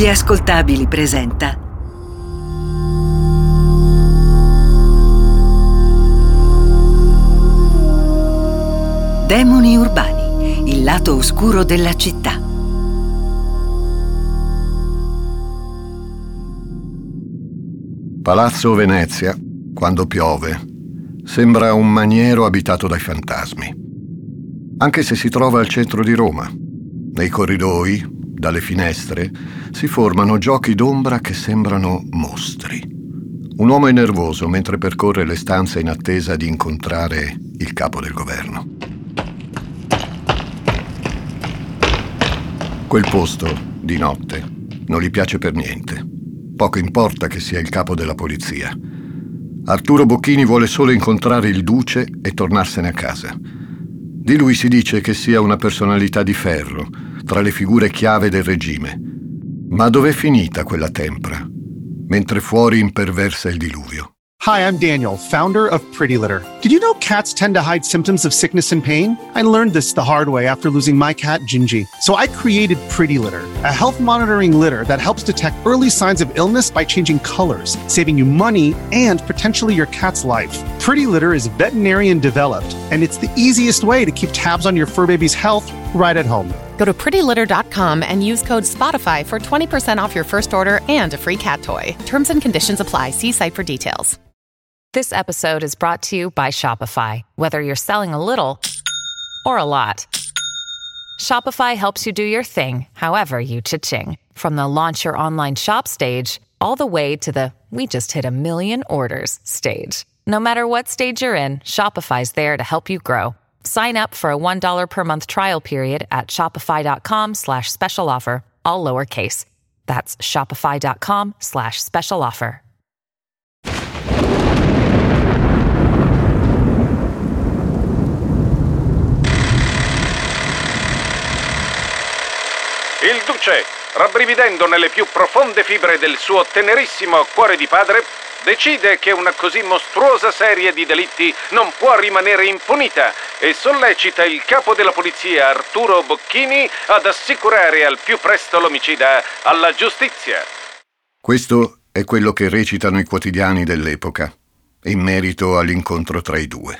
Gli ascoltabili presenta Demoni urbani, il lato oscuro della città. Palazzo Venezia, quando piove, sembra un maniero abitato dai fantasmi. Anche se si trova al centro di Roma. Nei corridoi, dalle finestre, si formano giochi d'ombra che sembrano mostri. Un uomo è nervoso mentre percorre le stanze in attesa di incontrare il capo del governo. Quel posto, di notte, non gli piace per niente. Poco importa che sia il capo della polizia. Arturo Bocchini vuole solo incontrare il duce e tornarsene a casa. Di lui si dice che sia una personalità di ferro, tra le figure chiave del regime. Ma dov'è finita quella tempra? Mentre fuori imperversa il diluvio. Hi, I'm Daniel, founder of Pretty Litter. Did you know cats tend to hide symptoms of sickness and pain? I learned this the hard way after losing my cat, Gingy. So I created Pretty Litter, a health monitoring litter that helps detect early signs of illness by changing colors, saving you money and potentially your cat's life. Pretty Litter is veterinarian developed, and it's the easiest way to keep tabs on your fur baby's health right at home. Go to prettylitter.com and use code SPOTIFY for 20% off your first order and a free cat toy. Terms and conditions apply. See site for details. This episode is brought to you by Shopify. Whether you're selling a little or a lot, Shopify helps you do your thing, however you cha-ching. From the launch your online shop stage, all the way to the we just hit a million orders stage. No matter what stage you're in, Shopify's there to help you grow. Sign up for a $1 per month trial period at shopify.com slash special offer, all lowercase. That's shopify.com slash special offer. Il duce, rabbrividendo nelle più profonde fibre del suo tenerissimo cuore di padre, decide che una così mostruosa serie di delitti non può rimanere impunita e sollecita il capo della polizia Arturo Bocchini ad assicurare al più presto l'omicida alla giustizia. Questo è quello che recitano i quotidiani dell'epoca, in merito all'incontro tra i due.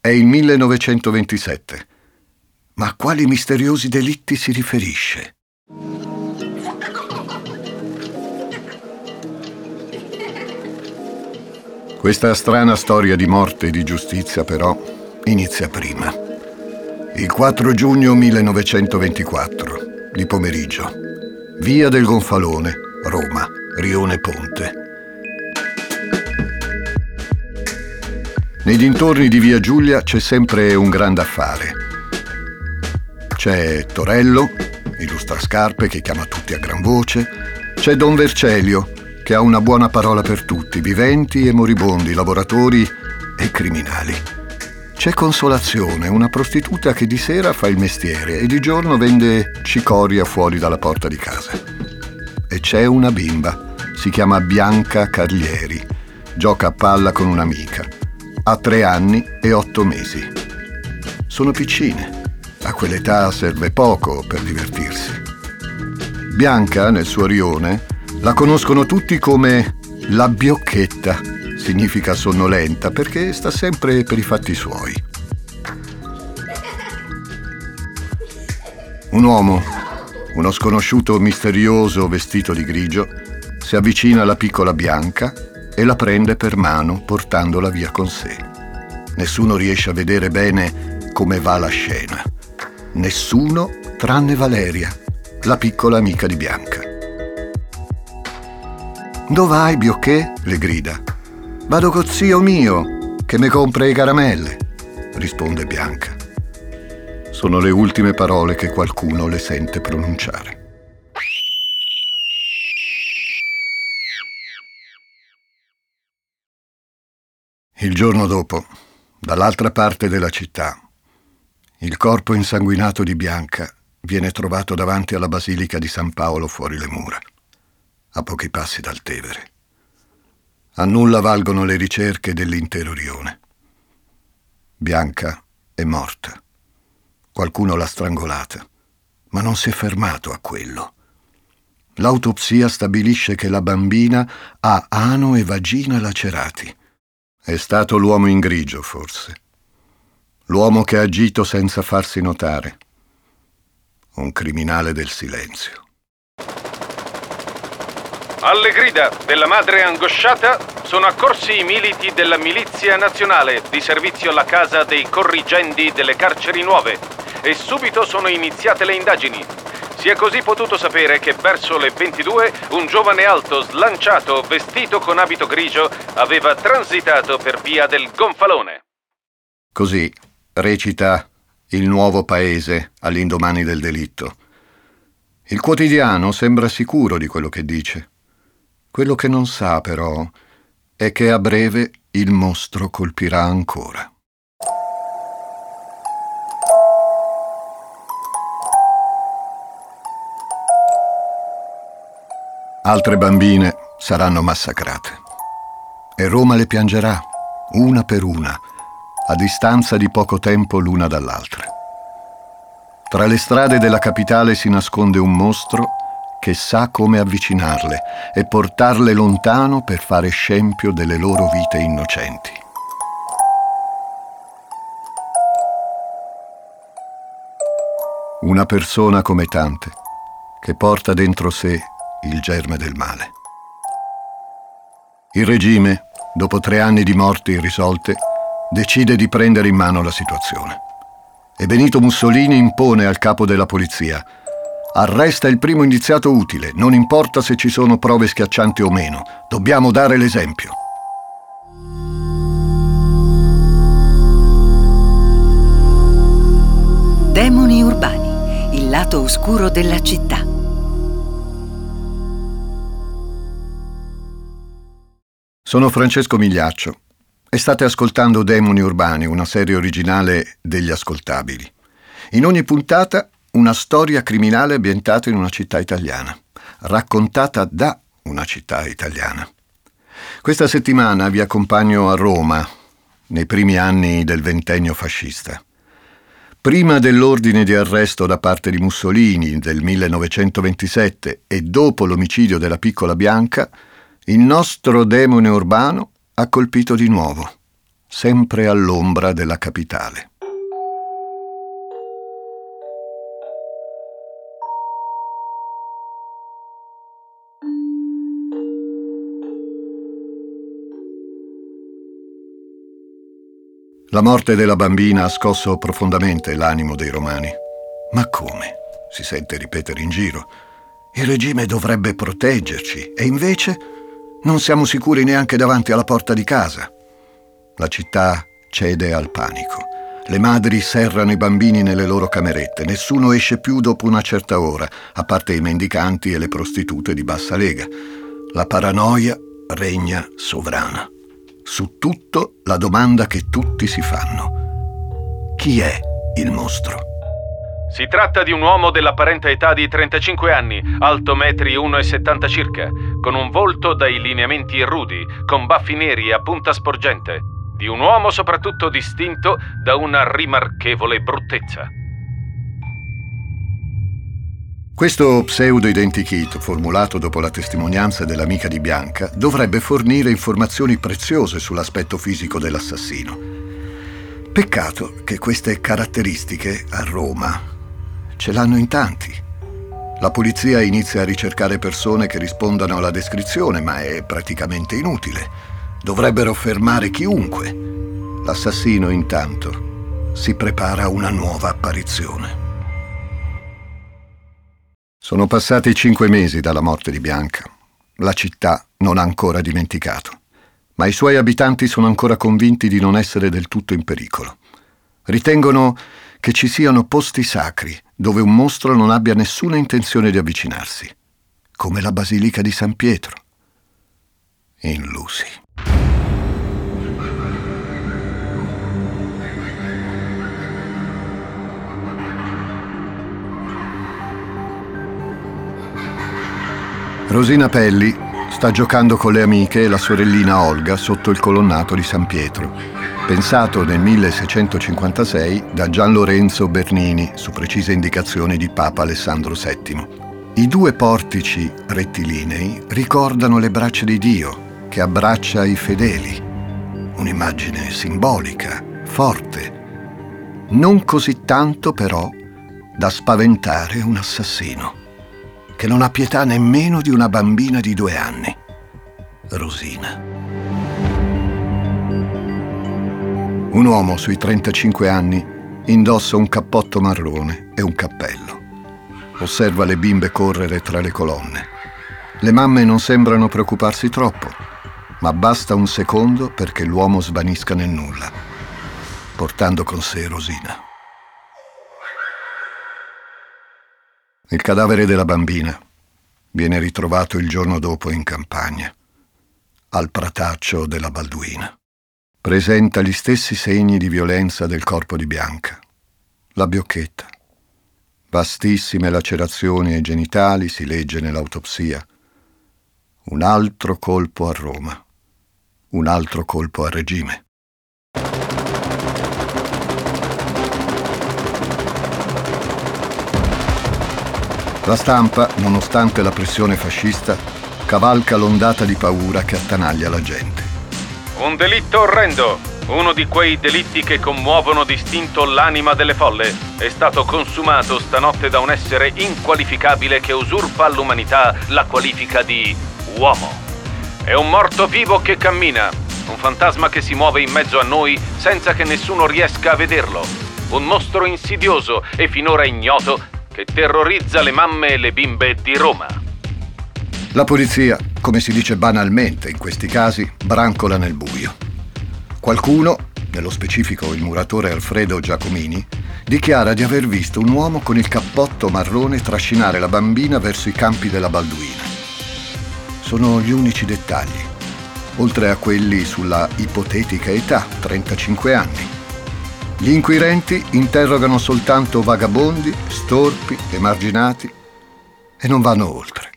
È il 1927. Ma a quali misteriosi delitti si riferisce? Questa strana storia di morte e di giustizia, però, inizia prima. Il 4 giugno 1924, di pomeriggio. Via del Gonfalone, Roma, Rione Ponte. Nei dintorni di Via Giulia c'è sempre un grande affare. C'è Torello, illustrascarpe che chiama tutti a gran voce. C'è Don Vercelio, che ha una buona parola per tutti, viventi e moribondi, lavoratori e criminali. C'è Consolazione, una prostituta che di sera fa il mestiere e di giorno vende cicoria fuori dalla porta di casa. E c'è una bimba, si chiama Bianca Carlieri, gioca a palla con un'amica. Ha tre anni e otto mesi. Sono piccine. A quell'età serve poco per divertirsi. Bianca, nel suo rione, la conoscono tutti come la biocchetta. Significa sonnolenta perché sta sempre per i fatti suoi. Un uomo, uno sconosciuto misterioso vestito di grigio, si avvicina alla piccola Bianca e la prende per mano portandola via con sé. Nessuno riesce a vedere bene come va la scena. Nessuno tranne Valeria, la piccola amica di Bianca. Dove vai, Biocché? le grida. Vado con zio mio, che mi compra i caramelle, risponde Bianca. Sono le ultime parole che qualcuno le sente pronunciare. Il giorno dopo, dall'altra parte della città, il corpo insanguinato di Bianca viene trovato davanti alla basilica di San Paolo fuori le mura, a pochi passi dal Tevere. A nulla valgono le ricerche dell'intero rione. Bianca è morta. Qualcuno l'ha strangolata, ma non si è fermato a quello. L'autopsia stabilisce che la bambina ha ano e vagina lacerati. È stato l'uomo in grigio, forse. L'uomo che ha agito senza farsi notare. Un criminale del silenzio. Alle grida della madre angosciata sono accorsi i militi della Milizia Nazionale di servizio alla casa dei corrigendi delle carceri nuove e subito sono iniziate le indagini. Si è così potuto sapere che verso le 22 un giovane alto, slanciato, vestito con abito grigio, aveva transitato per via del Gonfalone. Così recita il nuovo paese all'indomani del delitto. Il quotidiano sembra sicuro di quello che dice. Quello che non sa, però, è che a breve il mostro colpirà ancora. Altre bambine saranno massacrate e Roma le piangerà, una per una, a distanza di poco tempo l'una dall'altra. Tra le strade della capitale si nasconde un mostro che sa come avvicinarle e portarle lontano per fare scempio delle loro vite innocenti. Una persona come tante, che porta dentro sé il germe del male. Il regime, dopo tre anni di morti irrisolte, decide di prendere in mano la situazione. E Benito Mussolini impone al capo della polizia Arresta il primo indiziato utile, non importa se ci sono prove schiaccianti o meno, dobbiamo dare l'esempio. Demoni urbani, il lato oscuro della città. Sono Francesco Migliaccio e state ascoltando Demoni Urbani, una serie originale degli ascoltabili. In ogni puntata una storia criminale ambientata in una città italiana, raccontata da una città italiana. Questa settimana vi accompagno a Roma, nei primi anni del ventennio fascista. Prima dell'ordine di arresto da parte di Mussolini del 1927 e dopo l'omicidio della piccola Bianca, il nostro demone urbano ha colpito di nuovo, sempre all'ombra della capitale. La morte della bambina ha scosso profondamente l'animo dei romani. Ma come? Si sente ripetere in giro. Il regime dovrebbe proteggerci e invece non siamo sicuri neanche davanti alla porta di casa. La città cede al panico. Le madri serrano i bambini nelle loro camerette, nessuno esce più dopo una certa ora, a parte i mendicanti e le prostitute di bassa lega. La paranoia regna sovrana. Su tutto la domanda che tutti si fanno. Chi è il mostro? Si tratta di un uomo dell'apparente età di 35 anni, alto metri 1,70 circa, con un volto dai lineamenti rudi, con baffi neri a punta sporgente. Di un uomo soprattutto distinto da una rimarchevole bruttezza. Questo pseudo-identikit, formulato dopo la testimonianza dell'amica di Bianca, dovrebbe fornire informazioni preziose sull'aspetto fisico dell'assassino. Peccato che queste caratteristiche a Roma ce l'hanno in tanti. La polizia inizia a ricercare persone che rispondano alla descrizione, ma è praticamente inutile. Dovrebbero fermare chiunque. L'assassino, intanto, si prepara a una nuova apparizione. Sono passati cinque mesi dalla morte di Bianca. La città non ha ancora dimenticato, ma i suoi abitanti sono ancora convinti di non essere del tutto in pericolo. Ritengono che ci siano posti sacri dove un mostro non abbia nessuna intenzione di avvicinarsi, come la Basilica di San Pietro. Illusi. Rosina Pelli sta giocando con le amiche e la sorellina Olga sotto il colonnato di San Pietro, pensato nel 1656 da Gian Lorenzo Bernini su precise indicazioni di Papa Alessandro VII. I due portici rettilinei ricordano le braccia di Dio che abbraccia i fedeli. Un'immagine simbolica, forte, non così tanto però da spaventare un assassino, che non ha pietà nemmeno di una bambina di due anni, Rosina. Un uomo sui 35 anni indossa un cappotto marrone e un cappello. Osserva le bimbe correre tra le colonne. Le mamme non sembrano preoccuparsi troppo, ma basta un secondo perché l'uomo svanisca nel nulla, portando con sé Rosina. Il cadavere della bambina viene ritrovato il giorno dopo in campagna, al prataccio della Balduina presenta gli stessi segni di violenza del corpo di Bianca. La biocchetta. Vastissime lacerazioni ai genitali, si legge nell'autopsia. Un altro colpo a Roma. Un altro colpo a regime. La stampa, nonostante la pressione fascista, cavalca l'ondata di paura che attanaglia la gente. Un delitto orrendo, uno di quei delitti che commuovono distinto l'anima delle folle, è stato consumato stanotte da un essere inqualificabile che usurpa all'umanità la qualifica di uomo. È un morto vivo che cammina, un fantasma che si muove in mezzo a noi senza che nessuno riesca a vederlo, un mostro insidioso e finora ignoto che terrorizza le mamme e le bimbe di Roma. La polizia, come si dice banalmente in questi casi, brancola nel buio. Qualcuno, nello specifico il muratore Alfredo Giacomini, dichiara di aver visto un uomo con il cappotto marrone trascinare la bambina verso i campi della Balduina. Sono gli unici dettagli, oltre a quelli sulla ipotetica età, 35 anni. Gli inquirenti interrogano soltanto vagabondi, storpi, emarginati e non vanno oltre.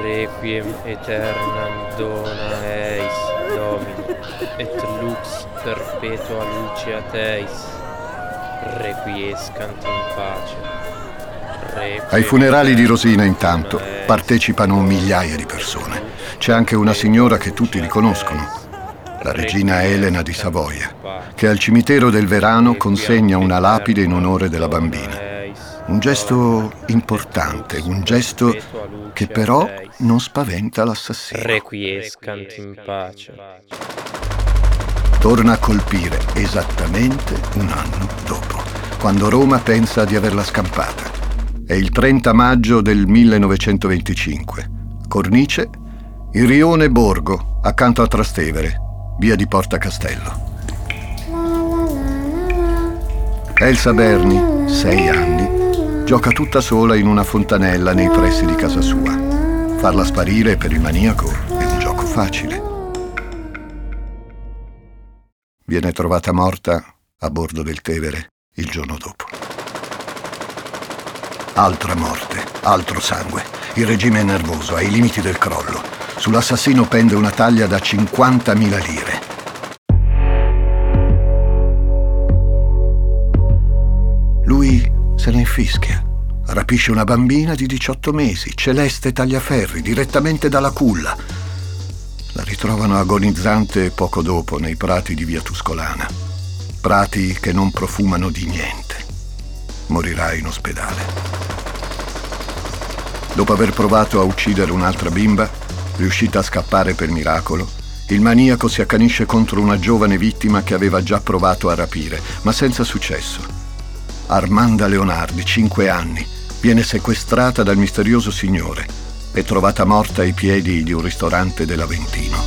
Requiem aeternam dona eis, Domini, et lux perpetua lucia teis, requiescant in pace. Ai funerali di Rosina intanto partecipano migliaia di persone. C'è anche una signora che tutti riconoscono, la regina Elena di Savoia, che al cimitero del Verano consegna una lapide in onore della bambina. Un gesto importante, un gesto che però non spaventa l'assassino. Requiescant in pace. Torna a colpire esattamente un anno dopo, quando Roma pensa di averla scampata. È il 30 maggio del 1925. Cornice, il rione Borgo, accanto a Trastevere, via di Porta Castello. Elsa Berni, sei anni, gioca tutta sola in una fontanella nei pressi di casa sua. Farla sparire per il maniaco è un gioco facile. Viene trovata morta a bordo del Tevere il giorno dopo. Altra morte, altro sangue. Il regime è nervoso, ai limiti del crollo. Sull'assassino pende una taglia da 50.000 lire. Lui se ne infischia. Rapisce una bambina di 18 mesi, Celeste Tagliaferri, direttamente dalla culla. La ritrovano agonizzante poco dopo nei prati di via Tuscolana. Prati che non profumano di niente. Morirà in ospedale. Dopo aver provato a uccidere un'altra bimba, riuscita a scappare per miracolo, il maniaco si accanisce contro una giovane vittima che aveva già provato a rapire, ma senza successo. Armanda Leonardi, 5 anni, viene sequestrata dal misterioso signore e trovata morta ai piedi di un ristorante dell'Aventino.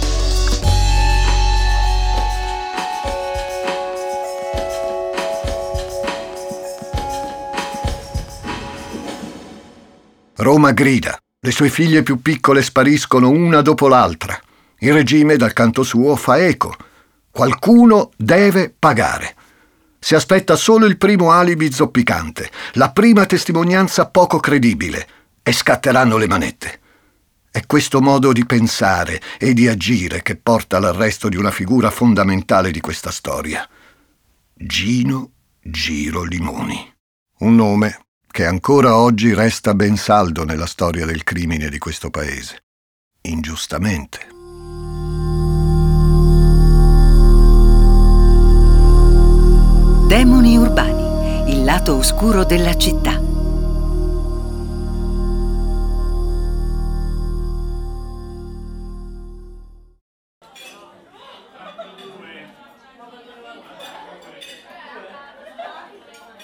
Roma grida. Le sue figlie più piccole spariscono una dopo l'altra. Il regime, dal canto suo, fa eco. Qualcuno deve pagare. Si aspetta solo il primo alibi zoppicante, la prima testimonianza poco credibile, e scatteranno le manette. È questo modo di pensare e di agire che porta all'arresto di una figura fondamentale di questa storia. Gino Giro Limoni. Un nome che ancora oggi resta ben saldo nella storia del crimine di questo paese. Ingiustamente. Demoni urbani, il lato oscuro della città.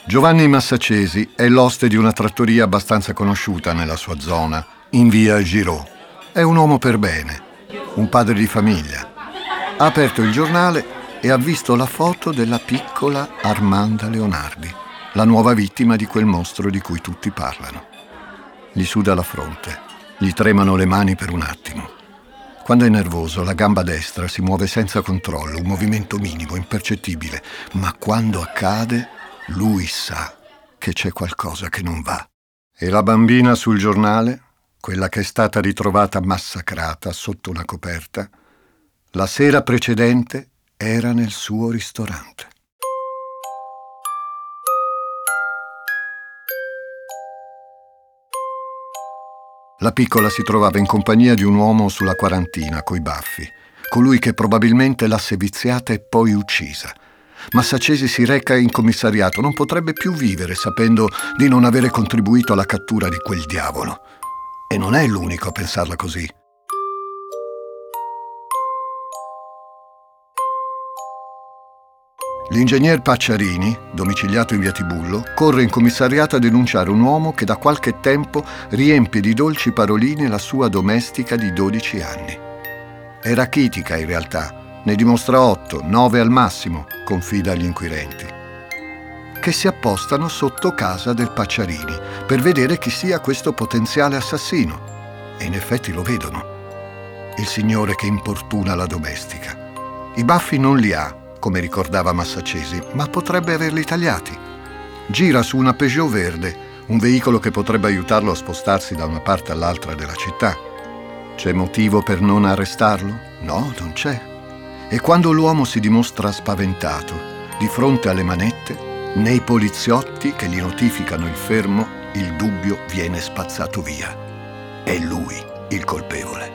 Giovanni Massacesi è l'oste di una trattoria abbastanza conosciuta nella sua zona, in via Giraud. È un uomo per bene, un padre di famiglia. Ha aperto il giornale e ha visto la foto della piccola Armanda Leonardi, la nuova vittima di quel mostro di cui tutti parlano. Gli suda la fronte, gli tremano le mani per un attimo. Quando è nervoso, la gamba destra si muove senza controllo, un movimento minimo, impercettibile, ma quando accade lui sa che c'è qualcosa che non va. E la bambina sul giornale, quella che è stata ritrovata massacrata sotto una coperta, la sera precedente era nel suo ristorante. La piccola si trovava in compagnia di un uomo sulla quarantina, coi baffi, colui che probabilmente l'ha seviziata e poi uccisa – Massacesi si reca in commissariato, non potrebbe più vivere sapendo di non avere contribuito alla cattura di quel diavolo. E non è l'unico a pensarla così. L'ingegner Pacciarini, domiciliato in via Tibullo, corre in commissariato a denunciare un uomo che da qualche tempo riempie di dolci paroline la sua domestica di 12 anni. È rachitica in realtà, ne dimostra 8, 9 al massimo, confida agli inquirenti, che si appostano sotto casa del Pacciarini per vedere chi sia questo potenziale assassino. E in effetti lo vedono. Il signore che importuna la domestica. I baffi non li ha, come ricordava Massacesi, ma potrebbe averli tagliati. Gira su una Peugeot verde, un veicolo che potrebbe aiutarlo a spostarsi da una parte all'altra della città. C'è motivo per non arrestarlo? No, non c'è. E quando l'uomo si dimostra spaventato di fronte alle manette, nei poliziotti che gli notificano il fermo, il dubbio viene spazzato via. È lui il colpevole.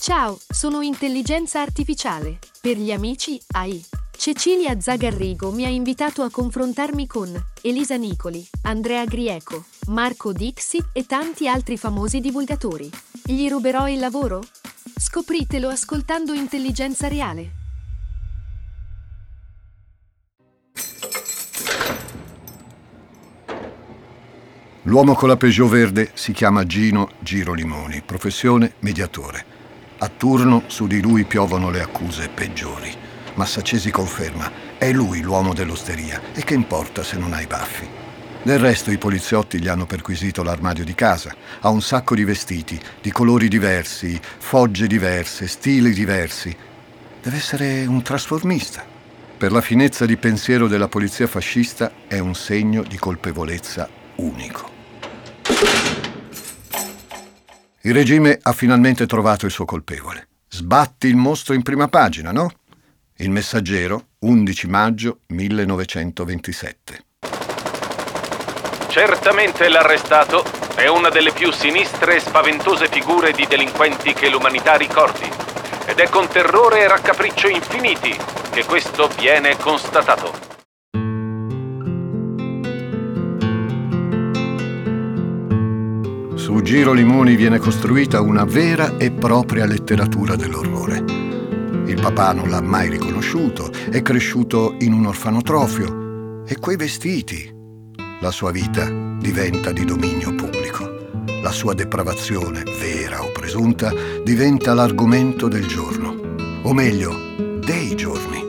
Ciao, sono intelligenza artificiale. Per gli amici AI. Cecilia Zagarrigo mi ha invitato a confrontarmi con Elisa Nicoli, Andrea Grieco, Marco Dixi e tanti altri famosi divulgatori. Gli ruberò il lavoro? Scopritelo ascoltando Intelligenza Reale. L'uomo con la Peugeot verde si chiama Gino Girolimoni, professione mediatore. A turno su di lui piovono le accuse peggiori. Massacesi conferma, è lui l'uomo dell'osteria e che importa se non ha i baffi. Del resto i poliziotti gli hanno perquisito l'armadio di casa. Ha un sacco di vestiti, di colori diversi, fogge diverse, stili diversi. Deve essere un trasformista. Per la finezza di pensiero della polizia fascista è un segno di colpevolezza unico. Il regime ha finalmente trovato il suo colpevole. Sbatti il mostro in prima pagina, no? Il messaggero, 11 maggio 1927. Certamente l'arrestato è una delle più sinistre e spaventose figure di delinquenti che l'umanità ricordi. Ed è con terrore e raccapriccio infiniti che questo viene constatato. Su Giro Limoni viene costruita una vera e propria letteratura dell'orrore. Il papà non l'ha mai riconosciuto, è cresciuto in un orfanotrofio e quei vestiti. La sua vita diventa di dominio pubblico. La sua depravazione, vera o presunta, diventa l'argomento del giorno, o meglio, dei giorni.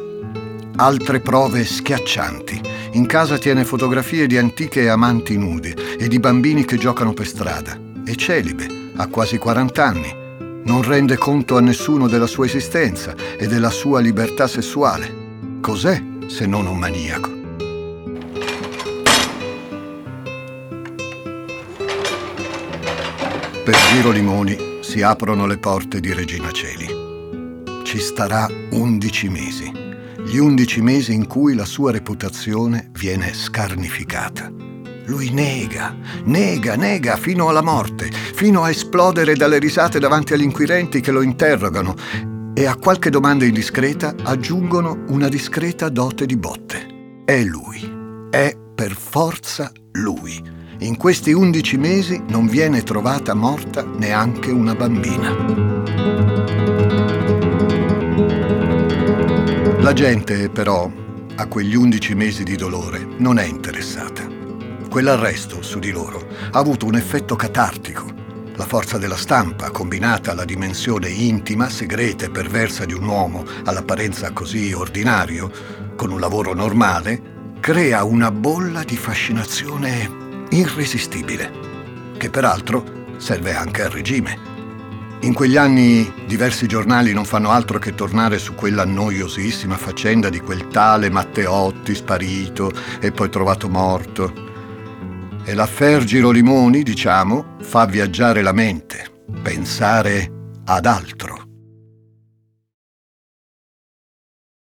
altre prove schiaccianti. In casa tiene fotografie di antiche amanti nude e di bambini che giocano per strada. È celibe, ha quasi 40 anni. Non rende conto a nessuno della sua esistenza e della sua libertà sessuale. Cos'è se non un maniaco? Per Giro Limoni si aprono le porte di Regina Celi. Ci starà 11 mesi, gli 11 mesi in cui la sua reputazione viene scarnificata. Lui nega, nega, nega fino alla morte, fino a esplodere dalle risate davanti agli inquirenti che lo interrogano e a qualche domanda indiscreta aggiungono una discreta dote di botte. È lui, è per forza lui in questi undici mesi non viene trovata morta neanche una bambina. La gente, però, a quegli undici mesi di dolore non è interessata. Quell'arresto su di loro ha avuto un effetto catartico. La forza della stampa, combinata alla dimensione intima, segreta e perversa di un uomo all'apparenza così ordinario, con un lavoro normale, crea una bolla di fascinazione irresistibile, che peraltro serve anche al regime. In quegli anni diversi giornali non fanno altro che tornare su quella noiosissima faccenda di quel tale Matteotti sparito e poi trovato morto. E l'affair Girolimoni, diciamo, fa viaggiare la mente, pensare ad altro.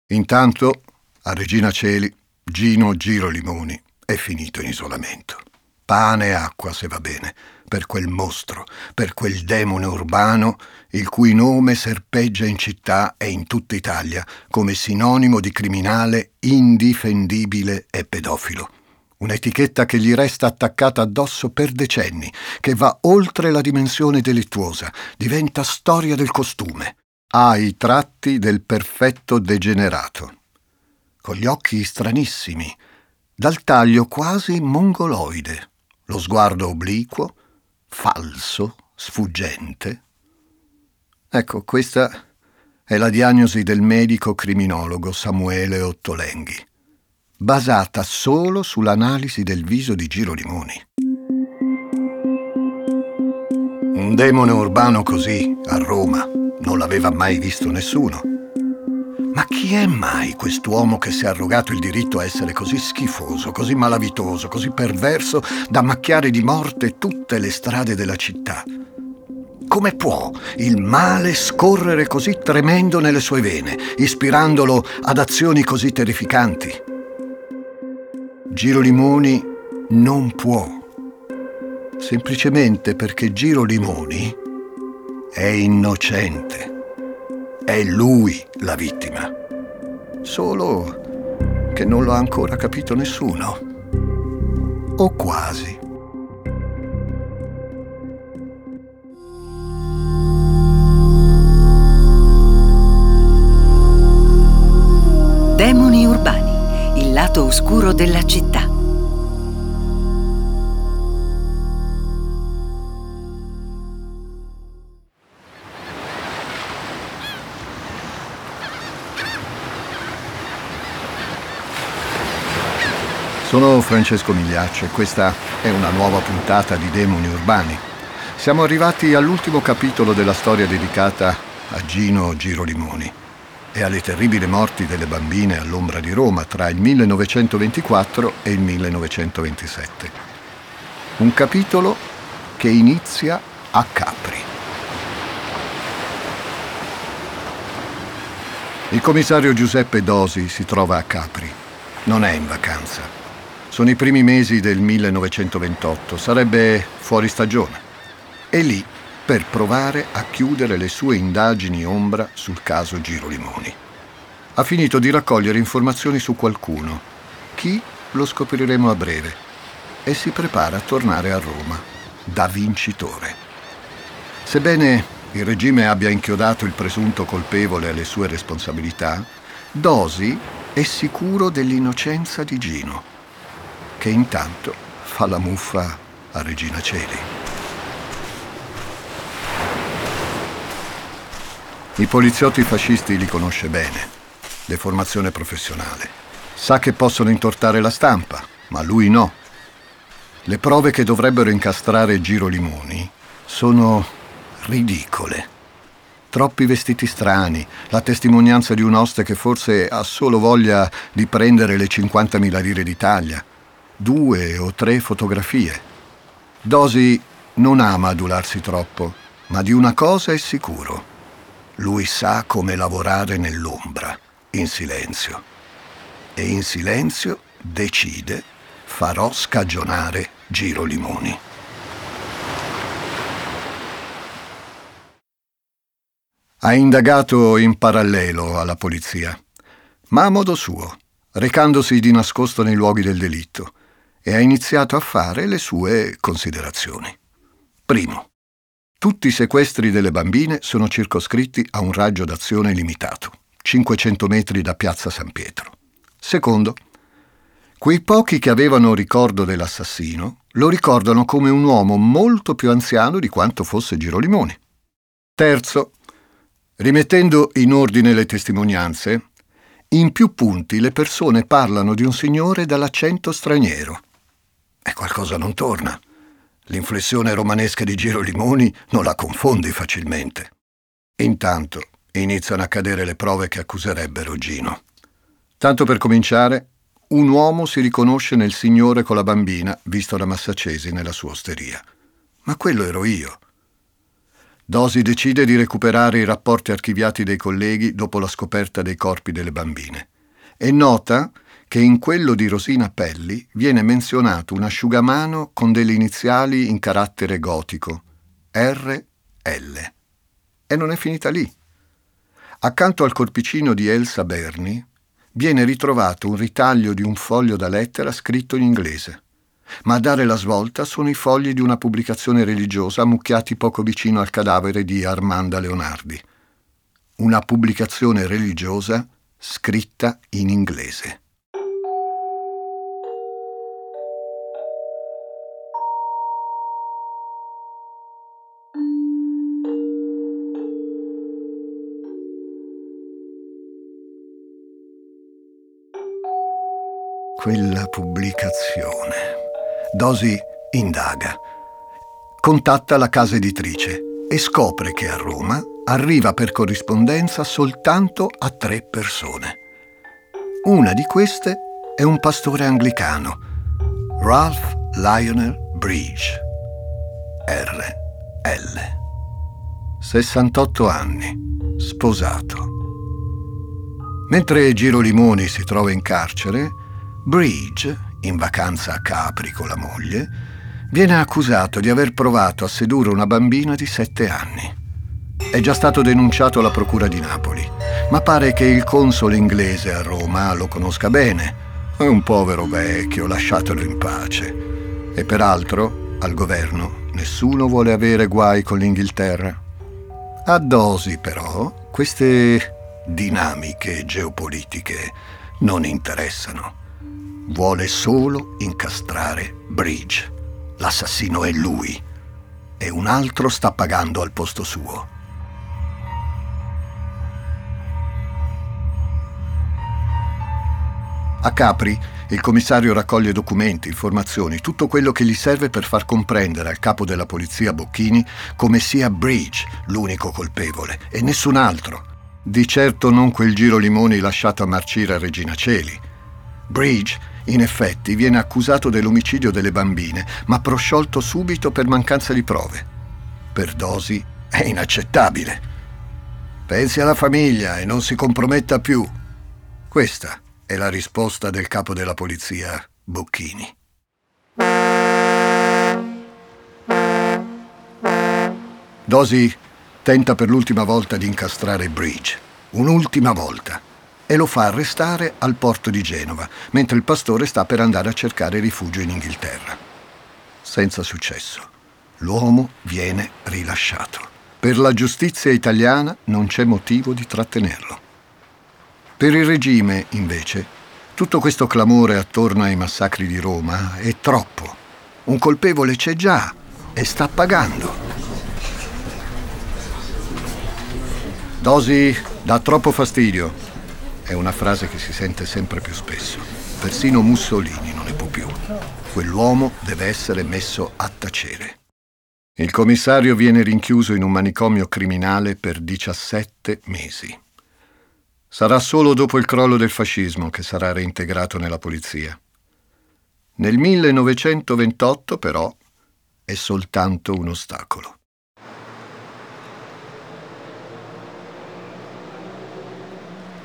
Intanto, a Regina Celi, Gino Girolimoni è finito in isolamento pane e acqua se va bene, per quel mostro, per quel demone urbano, il cui nome serpeggia in città e in tutta Italia come sinonimo di criminale indifendibile e pedofilo. Un'etichetta che gli resta attaccata addosso per decenni, che va oltre la dimensione delittuosa, diventa storia del costume. Ha i tratti del perfetto degenerato. Con gli occhi stranissimi, dal taglio quasi mongoloide, lo sguardo obliquo, falso, sfuggente. Ecco, questa è la diagnosi del medico criminologo Samuele Ottolenghi, basata solo sull'analisi del viso di Giro Limoni. Un demone urbano così, a Roma, non l'aveva mai visto nessuno. Ma chi è mai quest'uomo che si è arrogato il diritto a essere così schifoso, così malavitoso, così perverso da macchiare di morte tutte le strade della città? Come può il male scorrere così tremendo nelle sue vene, ispirandolo ad azioni così terrificanti? Giro Limoni non può, semplicemente perché Giro Limoni è innocente. È lui la vittima. Solo che non lo ha ancora capito nessuno. O quasi. Oscuro della città. Sono Francesco Migliaccio e questa è una nuova puntata di Demoni Urbani. Siamo arrivati all'ultimo capitolo della storia dedicata a Gino Girolimoni e alle terribili morti delle bambine all'ombra di Roma tra il 1924 e il 1927. Un capitolo che inizia a Capri. Il commissario Giuseppe Dosi si trova a Capri. Non è in vacanza sono i primi mesi del 1928, sarebbe fuori stagione. E lì per provare a chiudere le sue indagini ombra sul caso Girolimoni. Ha finito di raccogliere informazioni su qualcuno. Chi lo scopriremo a breve. E si prepara a tornare a Roma, da vincitore. Sebbene il regime abbia inchiodato il presunto colpevole alle sue responsabilità, Dosi è sicuro dell'innocenza di Gino che intanto fa la muffa a Regina Celi. I poliziotti fascisti li conosce bene. deformazione professionale. Sa che possono intortare la stampa, ma lui no. Le prove che dovrebbero incastrare Giro Limoni sono ridicole. Troppi vestiti strani, la testimonianza di un oste che forse ha solo voglia di prendere le 50.000 lire d'Italia, due o tre fotografie. Dosi non ama adularsi troppo, ma di una cosa è sicuro. Lui sa come lavorare nell'ombra, in silenzio. E in silenzio decide farò scagionare Giro Limoni. Ha indagato in parallelo alla polizia, ma a modo suo, recandosi di nascosto nei luoghi del delitto, e ha iniziato a fare le sue considerazioni. Primo, tutti i sequestri delle bambine sono circoscritti a un raggio d'azione limitato, 500 metri da Piazza San Pietro. Secondo, quei pochi che avevano ricordo dell'assassino lo ricordano come un uomo molto più anziano di quanto fosse Girolimoni. Terzo, Rimettendo in ordine le testimonianze, in più punti le persone parlano di un signore dall'accento straniero. E qualcosa non torna. L'inflessione romanesca di Giro Limoni non la confondi facilmente. Intanto iniziano a cadere le prove che accuserebbero Gino. Tanto per cominciare, un uomo si riconosce nel signore con la bambina visto da Massacesi nella sua osteria. Ma quello ero io. Dosi decide di recuperare i rapporti archiviati dei colleghi dopo la scoperta dei corpi delle bambine e nota che in quello di Rosina Pelli viene menzionato un asciugamano con delle iniziali in carattere gotico, RL. E non è finita lì. Accanto al corpicino di Elsa Berni viene ritrovato un ritaglio di un foglio da lettera scritto in inglese ma a dare la svolta sono i fogli di una pubblicazione religiosa ammucchiati poco vicino al cadavere di Armanda Leonardi. Una pubblicazione religiosa scritta in inglese. Quella pubblicazione. Dosi indaga. Contatta la casa editrice e scopre che a Roma arriva per corrispondenza soltanto a tre persone. Una di queste è un pastore anglicano, Ralph Lionel Bridge, RL. 68 anni, sposato. Mentre Giro Limoni si trova in carcere, Bridge in vacanza a Capri con la moglie, viene accusato di aver provato a sedurre una bambina di sette anni. È già stato denunciato alla Procura di Napoli, ma pare che il console inglese a Roma lo conosca bene. È un povero vecchio, lasciatelo in pace. E peraltro, al governo, nessuno vuole avere guai con l'Inghilterra. A dosi, però, queste dinamiche geopolitiche non interessano. Vuole solo incastrare Bridge. L'assassino è lui e un altro sta pagando al posto suo. A Capri il commissario raccoglie documenti, informazioni, tutto quello che gli serve per far comprendere al capo della polizia Bocchini come sia Bridge l'unico colpevole e nessun altro. Di certo non quel giro limoni lasciato a marcire a Regina Celi. Bridge in effetti viene accusato dell'omicidio delle bambine, ma prosciolto subito per mancanza di prove. Per Dosi è inaccettabile. Pensi alla famiglia e non si comprometta più. Questa è la risposta del capo della polizia, Bocchini. Dosi tenta per l'ultima volta di incastrare Bridge. Un'ultima volta e lo fa arrestare al porto di Genova, mentre il pastore sta per andare a cercare rifugio in Inghilterra. Senza successo. L'uomo viene rilasciato. Per la giustizia italiana non c'è motivo di trattenerlo. Per il regime, invece, tutto questo clamore attorno ai massacri di Roma è troppo. Un colpevole c'è già e sta pagando. Dosi dà troppo fastidio. È una frase che si sente sempre più spesso. Persino Mussolini non ne può più. Quell'uomo deve essere messo a tacere. Il commissario viene rinchiuso in un manicomio criminale per 17 mesi. Sarà solo dopo il crollo del fascismo che sarà reintegrato nella polizia. Nel 1928, però, è soltanto un ostacolo.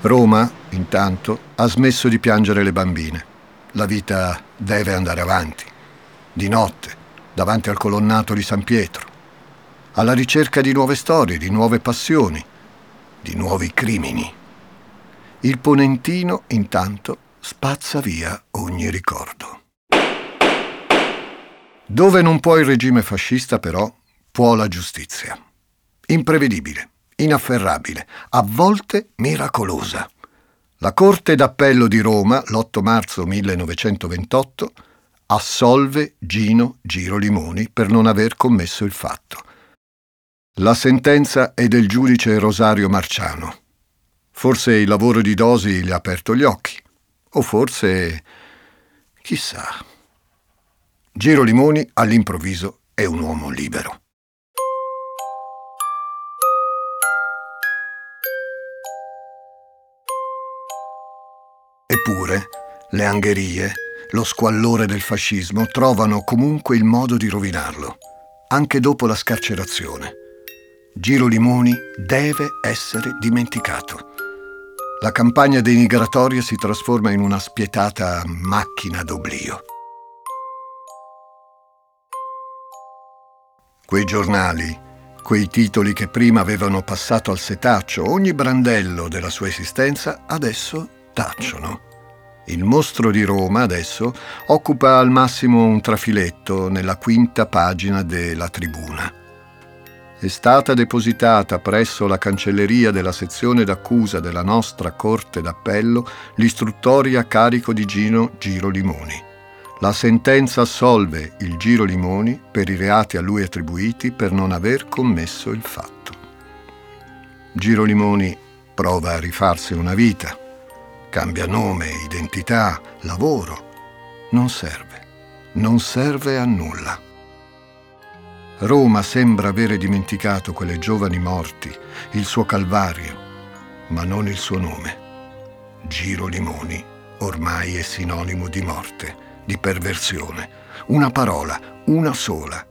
Roma, intanto, ha smesso di piangere le bambine. La vita deve andare avanti. Di notte, davanti al colonnato di San Pietro. Alla ricerca di nuove storie, di nuove passioni, di nuovi crimini. Il ponentino, intanto, spazza via ogni ricordo. Dove non può il regime fascista, però, può la giustizia. Imprevedibile inafferrabile, a volte miracolosa. La Corte d'Appello di Roma, l'8 marzo 1928, assolve Gino Girolimoni per non aver commesso il fatto. La sentenza è del giudice Rosario Marciano. Forse il lavoro di Dosi gli ha aperto gli occhi, o forse... chissà. Giro Limoni all'improvviso è un uomo libero. Eppure, le angherie, lo squallore del fascismo trovano comunque il modo di rovinarlo, anche dopo la scarcerazione. Giro Limoni deve essere dimenticato. La campagna denigratoria si trasforma in una spietata macchina d'oblio. Quei giornali, quei titoli che prima avevano passato al setaccio ogni brandello della sua esistenza, adesso tacciono. Il mostro di Roma adesso occupa al massimo un trafiletto nella quinta pagina della tribuna. È stata depositata presso la cancelleria della sezione d'accusa della nostra Corte d'Appello l'istruttoria a carico di Gino Giro Limoni. La sentenza assolve il Giro Limoni per i reati a lui attribuiti per non aver commesso il fatto. Giro Limoni prova a rifarsi una vita cambia nome, identità, lavoro. Non serve, non serve a nulla. Roma sembra avere dimenticato quelle giovani morti, il suo calvario, ma non il suo nome. Giro Limoni ormai è sinonimo di morte, di perversione, una parola, una sola,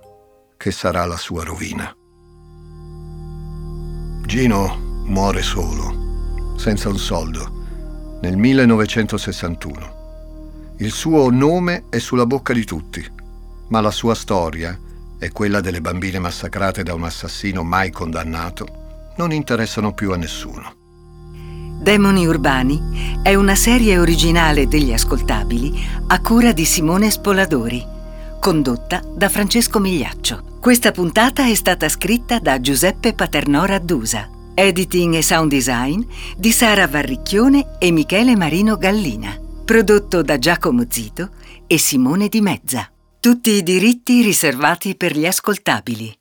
che sarà la sua rovina. Gino muore solo, senza un soldo nel 1961. Il suo nome è sulla bocca di tutti, ma la sua storia e quella delle bambine massacrate da un assassino mai condannato non interessano più a nessuno. Demoni Urbani è una serie originale degli ascoltabili a cura di Simone Spoladori, condotta da Francesco Migliaccio. Questa puntata è stata scritta da Giuseppe Paternò Raddusa. Editing e sound design di Sara Varricchione e Michele Marino Gallina. Prodotto da Giacomo Zito e Simone Di Mezza. Tutti i diritti riservati per gli ascoltabili.